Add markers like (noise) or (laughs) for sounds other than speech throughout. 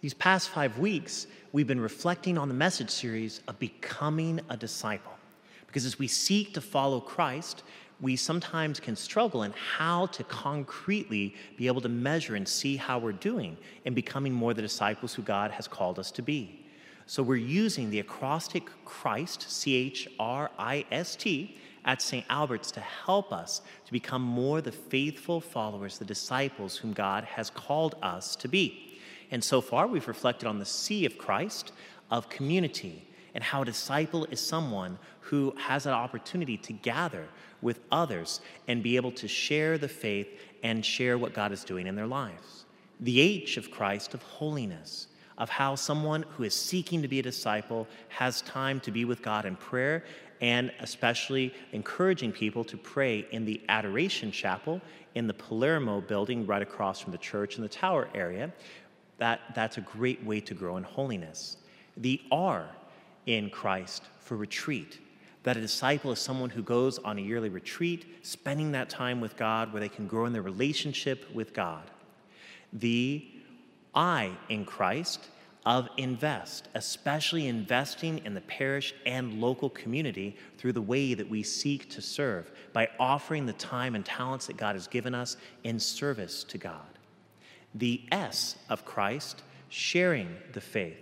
These past five weeks, we've been reflecting on the message series of becoming a disciple. Because as we seek to follow Christ, we sometimes can struggle in how to concretely be able to measure and see how we're doing in becoming more the disciples who God has called us to be. So we're using the acrostic Christ, C H R I S T, at St. Albert's to help us to become more the faithful followers, the disciples whom God has called us to be. And so far, we've reflected on the C of Christ, of community, and how a disciple is someone who has an opportunity to gather with others and be able to share the faith and share what God is doing in their lives. The H of Christ, of holiness, of how someone who is seeking to be a disciple has time to be with God in prayer and especially encouraging people to pray in the Adoration Chapel in the Palermo building right across from the church in the tower area. That, that's a great way to grow in holiness. The R in Christ for retreat. That a disciple is someone who goes on a yearly retreat, spending that time with God where they can grow in their relationship with God. The I in Christ of invest, especially investing in the parish and local community through the way that we seek to serve by offering the time and talents that God has given us in service to God. The S of Christ, sharing the faith,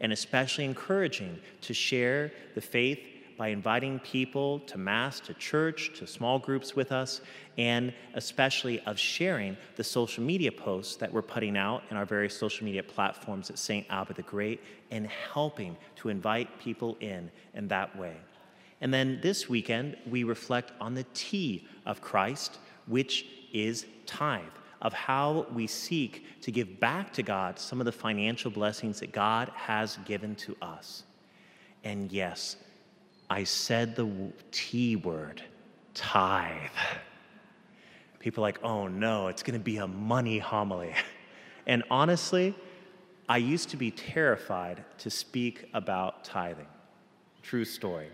and especially encouraging to share the faith by inviting people to Mass, to church, to small groups with us, and especially of sharing the social media posts that we're putting out in our various social media platforms at St. Albert the Great and helping to invite people in in that way. And then this weekend, we reflect on the T of Christ, which is tithe, of how we seek to give back to God some of the financial blessings that God has given to us. And yes, I said the T word, tithe. People are like, oh no, it's going to be a money homily. (laughs) And honestly, I used to be terrified to speak about tithing. True story.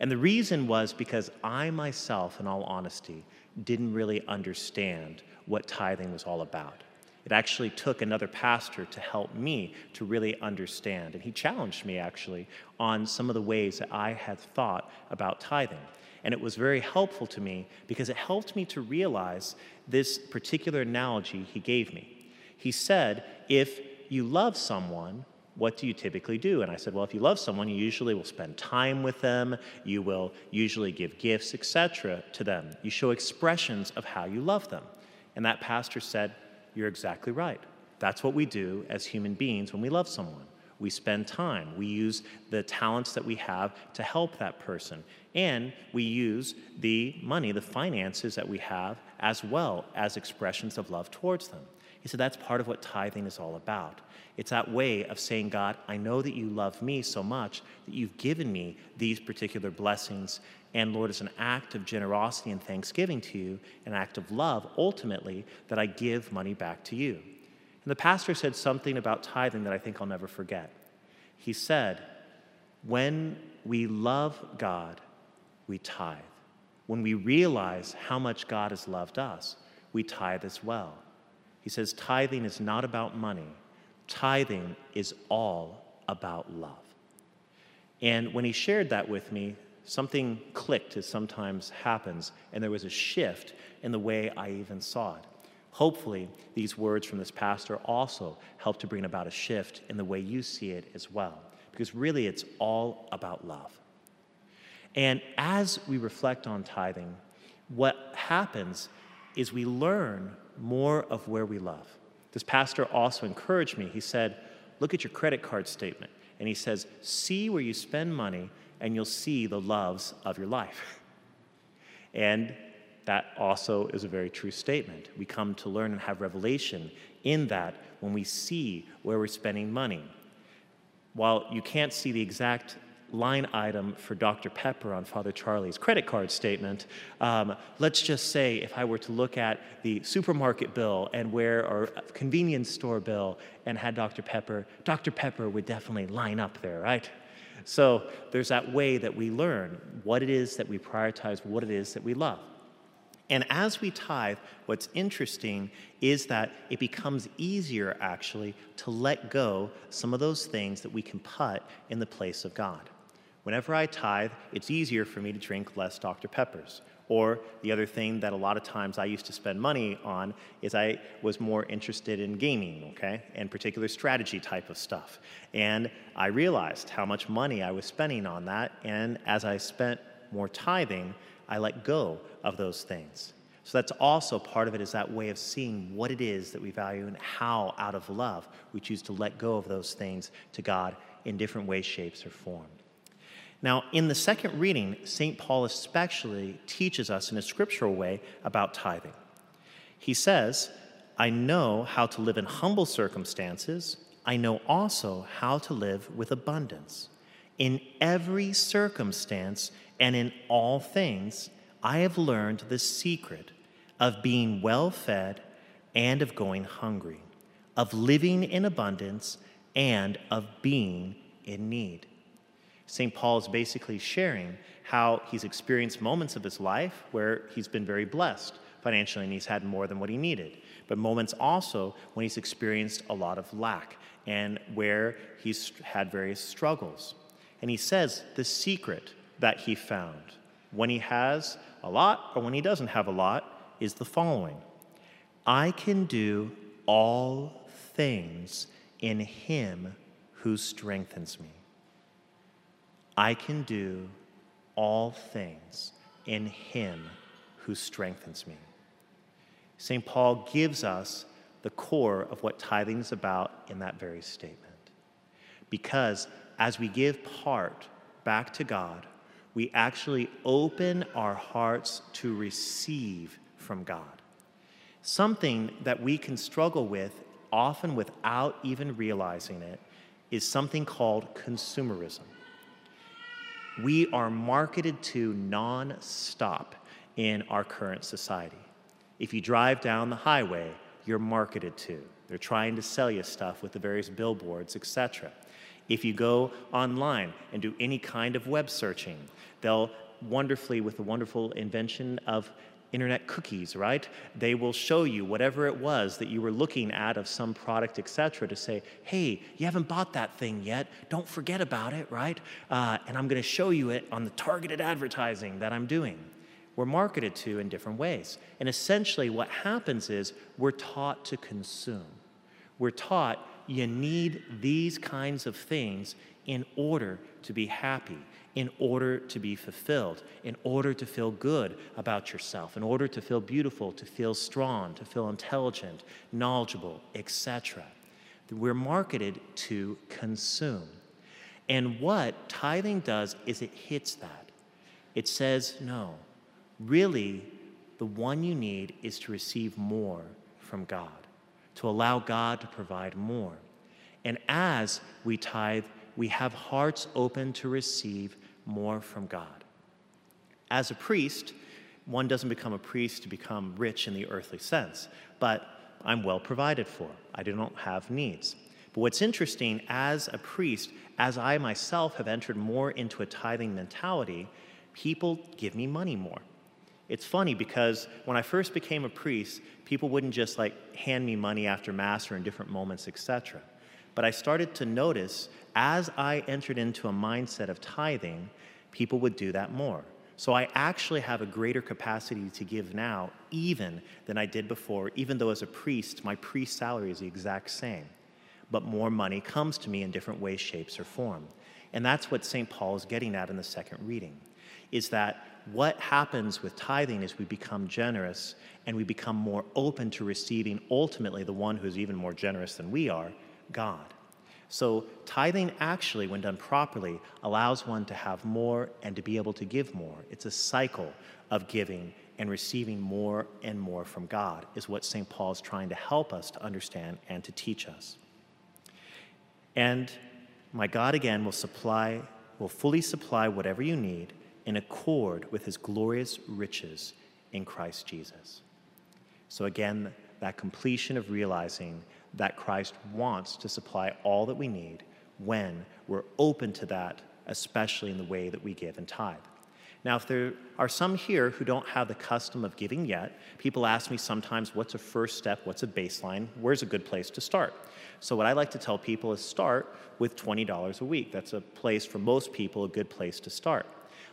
And the reason was because I myself, in all honesty, didn't really understand what tithing was all about. It actually took another pastor to help me to really understand. And he challenged me actually on some of the ways that I had thought about tithing. And it was very helpful to me because it helped me to realize this particular analogy he gave me. He said, If you love someone, what do you typically do? And I said, well, if you love someone, you usually will spend time with them, you will usually give gifts, etc., to them. You show expressions of how you love them. And that pastor said, you're exactly right. That's what we do as human beings when we love someone. We spend time. We use the talents that we have to help that person. And we use the money, the finances that we have, as well as expressions of love towards them. He said that's part of what tithing is all about. It's that way of saying, God, I know that you love me so much that you've given me these particular blessings. And Lord, it's an act of generosity and thanksgiving to you, an act of love, ultimately, that I give money back to you. And the pastor said something about tithing that I think I'll never forget. He said, When we love God, we tithe. When we realize how much God has loved us, we tithe as well. He says tithing is not about money, tithing is all about love. And when he shared that with me, something clicked, as sometimes happens, and there was a shift in the way I even saw it. Hopefully, these words from this pastor also help to bring about a shift in the way you see it as well, because really it's all about love. And as we reflect on tithing, what happens is we learn more of where we love. This pastor also encouraged me. He said, Look at your credit card statement. And he says, See where you spend money, and you'll see the loves of your life. (laughs) And that also is a very true statement. We come to learn and have revelation in that when we see where we're spending money. While you can't see the exact line item for Dr. Pepper on Father Charlie's credit card statement. Um, let's just say if I were to look at the supermarket bill and where, or convenience store bill and had Dr. Pepper, Dr. Pepper would definitely line up there, right? So there's that way that we learn what it is that we prioritize, what it is that we love. And as we tithe, what's interesting is that it becomes easier actually to let go some of those things that we can put in the place of God. Whenever I tithe, it's easier for me to drink less Dr. Peppers. Or the other thing that a lot of times I used to spend money on is I was more interested in gaming, okay, and particular strategy type of stuff. And I realized how much money I was spending on that. And as I spent more tithing, I let go of those things. So that's also part of it is that way of seeing what it is that we value and how, out of love, we choose to let go of those things to God in different ways, shapes, or form. Now, in the second reading, St. Paul especially teaches us in a scriptural way about tithing. He says, I know how to live in humble circumstances. I know also how to live with abundance. In every circumstance and in all things, I have learned the secret of being well fed and of going hungry, of living in abundance and of being in need. St. Paul is basically sharing how he's experienced moments of his life where he's been very blessed financially and he's had more than what he needed, but moments also when he's experienced a lot of lack and where he's had various struggles. And he says the secret that he found when he has a lot or when he doesn't have a lot is the following I can do all things in him who strengthens me. I can do all things in him who strengthens me. St. Paul gives us the core of what tithing is about in that very statement. Because as we give part back to God, we actually open our hearts to receive from God. Something that we can struggle with, often without even realizing it, is something called consumerism we are marketed to non-stop in our current society. If you drive down the highway, you're marketed to. They're trying to sell you stuff with the various billboards, etc. If you go online and do any kind of web searching, they'll wonderfully, with the wonderful invention of internet cookies, right? They will show you whatever it was that you were looking at of some product, etc., to say, hey, you haven't bought that thing yet. Don't forget about it, right? Uh, and I'm going to show you it on the targeted advertising that I'm doing. We're marketed to in different ways. And essentially, what happens is we're taught to consume. We're taught you need these kinds of things in order to be happy in order to be fulfilled, in order to feel good about yourself, in order to feel beautiful, to feel strong, to feel intelligent, knowledgeable, etc. We're marketed to consume. And what tithing does is it hits that. It says, no, really, the one you need is to receive more from God, to allow God to provide more. And as we tithe, we have hearts open to receive more from God. As a priest, one doesn't become a priest to become rich in the earthly sense, but I'm well provided for. I do not have needs. But what's interesting, as a priest, as I myself have entered more into a tithing mentality, people give me money more. It's funny because when I first became a priest, people wouldn't just like hand me money after Mass or in different moments, etc. But I started to notice as I entered into a mindset of tithing, people would do that more. So I actually have a greater capacity to give now, even than I did before, even though as a priest, my priest salary is the exact same. But more money comes to me in different ways, shapes, or form. And that's what St. Paul is getting at in the second reading, is that what happens with tithing is we become generous and we become more open to receiving ultimately the one who's even more generous than we are, God. So, tithing actually, when done properly, allows one to have more and to be able to give more. It's a cycle of giving and receiving more and more from God, is what St. Paul is trying to help us to understand and to teach us. And my God again will supply, will fully supply whatever you need in accord with his glorious riches in Christ Jesus. So, again, that completion of realizing that Christ wants to supply all that we need when we're open to that, especially in the way that we give and tithe. Now, if there are some here who don't have the custom of giving yet, people ask me sometimes, what's a first step? What's a baseline? Where's a good place to start? So, what I like to tell people is start with $20 a week. That's a place for most people, a good place to start.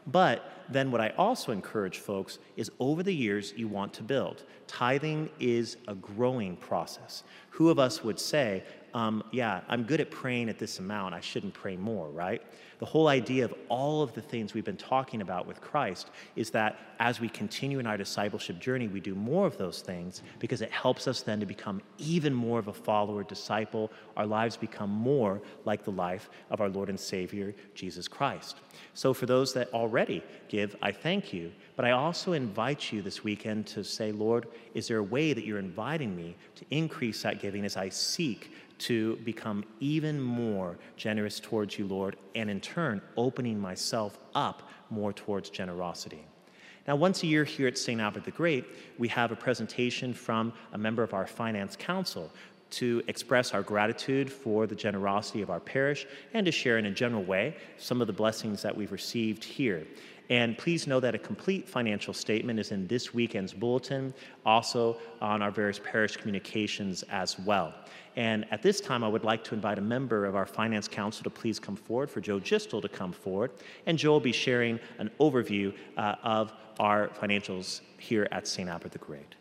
But then what I also encourage folks is over the years you want to build. Tithing is a growing process. Who of us would say, um, yeah, I'm good at praying at this amount, I shouldn't pray more, right? The whole idea of all of the things we've been talking about with Christ is that as we continue in our discipleship journey, we do more of those things because it helps us then to become even more of a follower, disciple. Our lives become more like the life of our Lord and Savior, Jesus Christ. So, for those that already give, I thank you. But I also invite you this weekend to say, Lord, is there a way that you're inviting me to increase that giving as I seek to become even more generous towards you, Lord, and in turn, opening myself up more towards generosity. Now, once a year here at St. Albert the Great, we have a presentation from a member of our finance council to express our gratitude for the generosity of our parish and to share in a general way some of the blessings that we've received here. And please know that a complete financial statement is in this weekend's bulletin, also on our various parish communications as well. And at this time, I would like to invite a member of our Finance Council to please come forward, for Joe Gistel to come forward. And Joe will be sharing an overview uh, of our financials here at St. Albert the Great.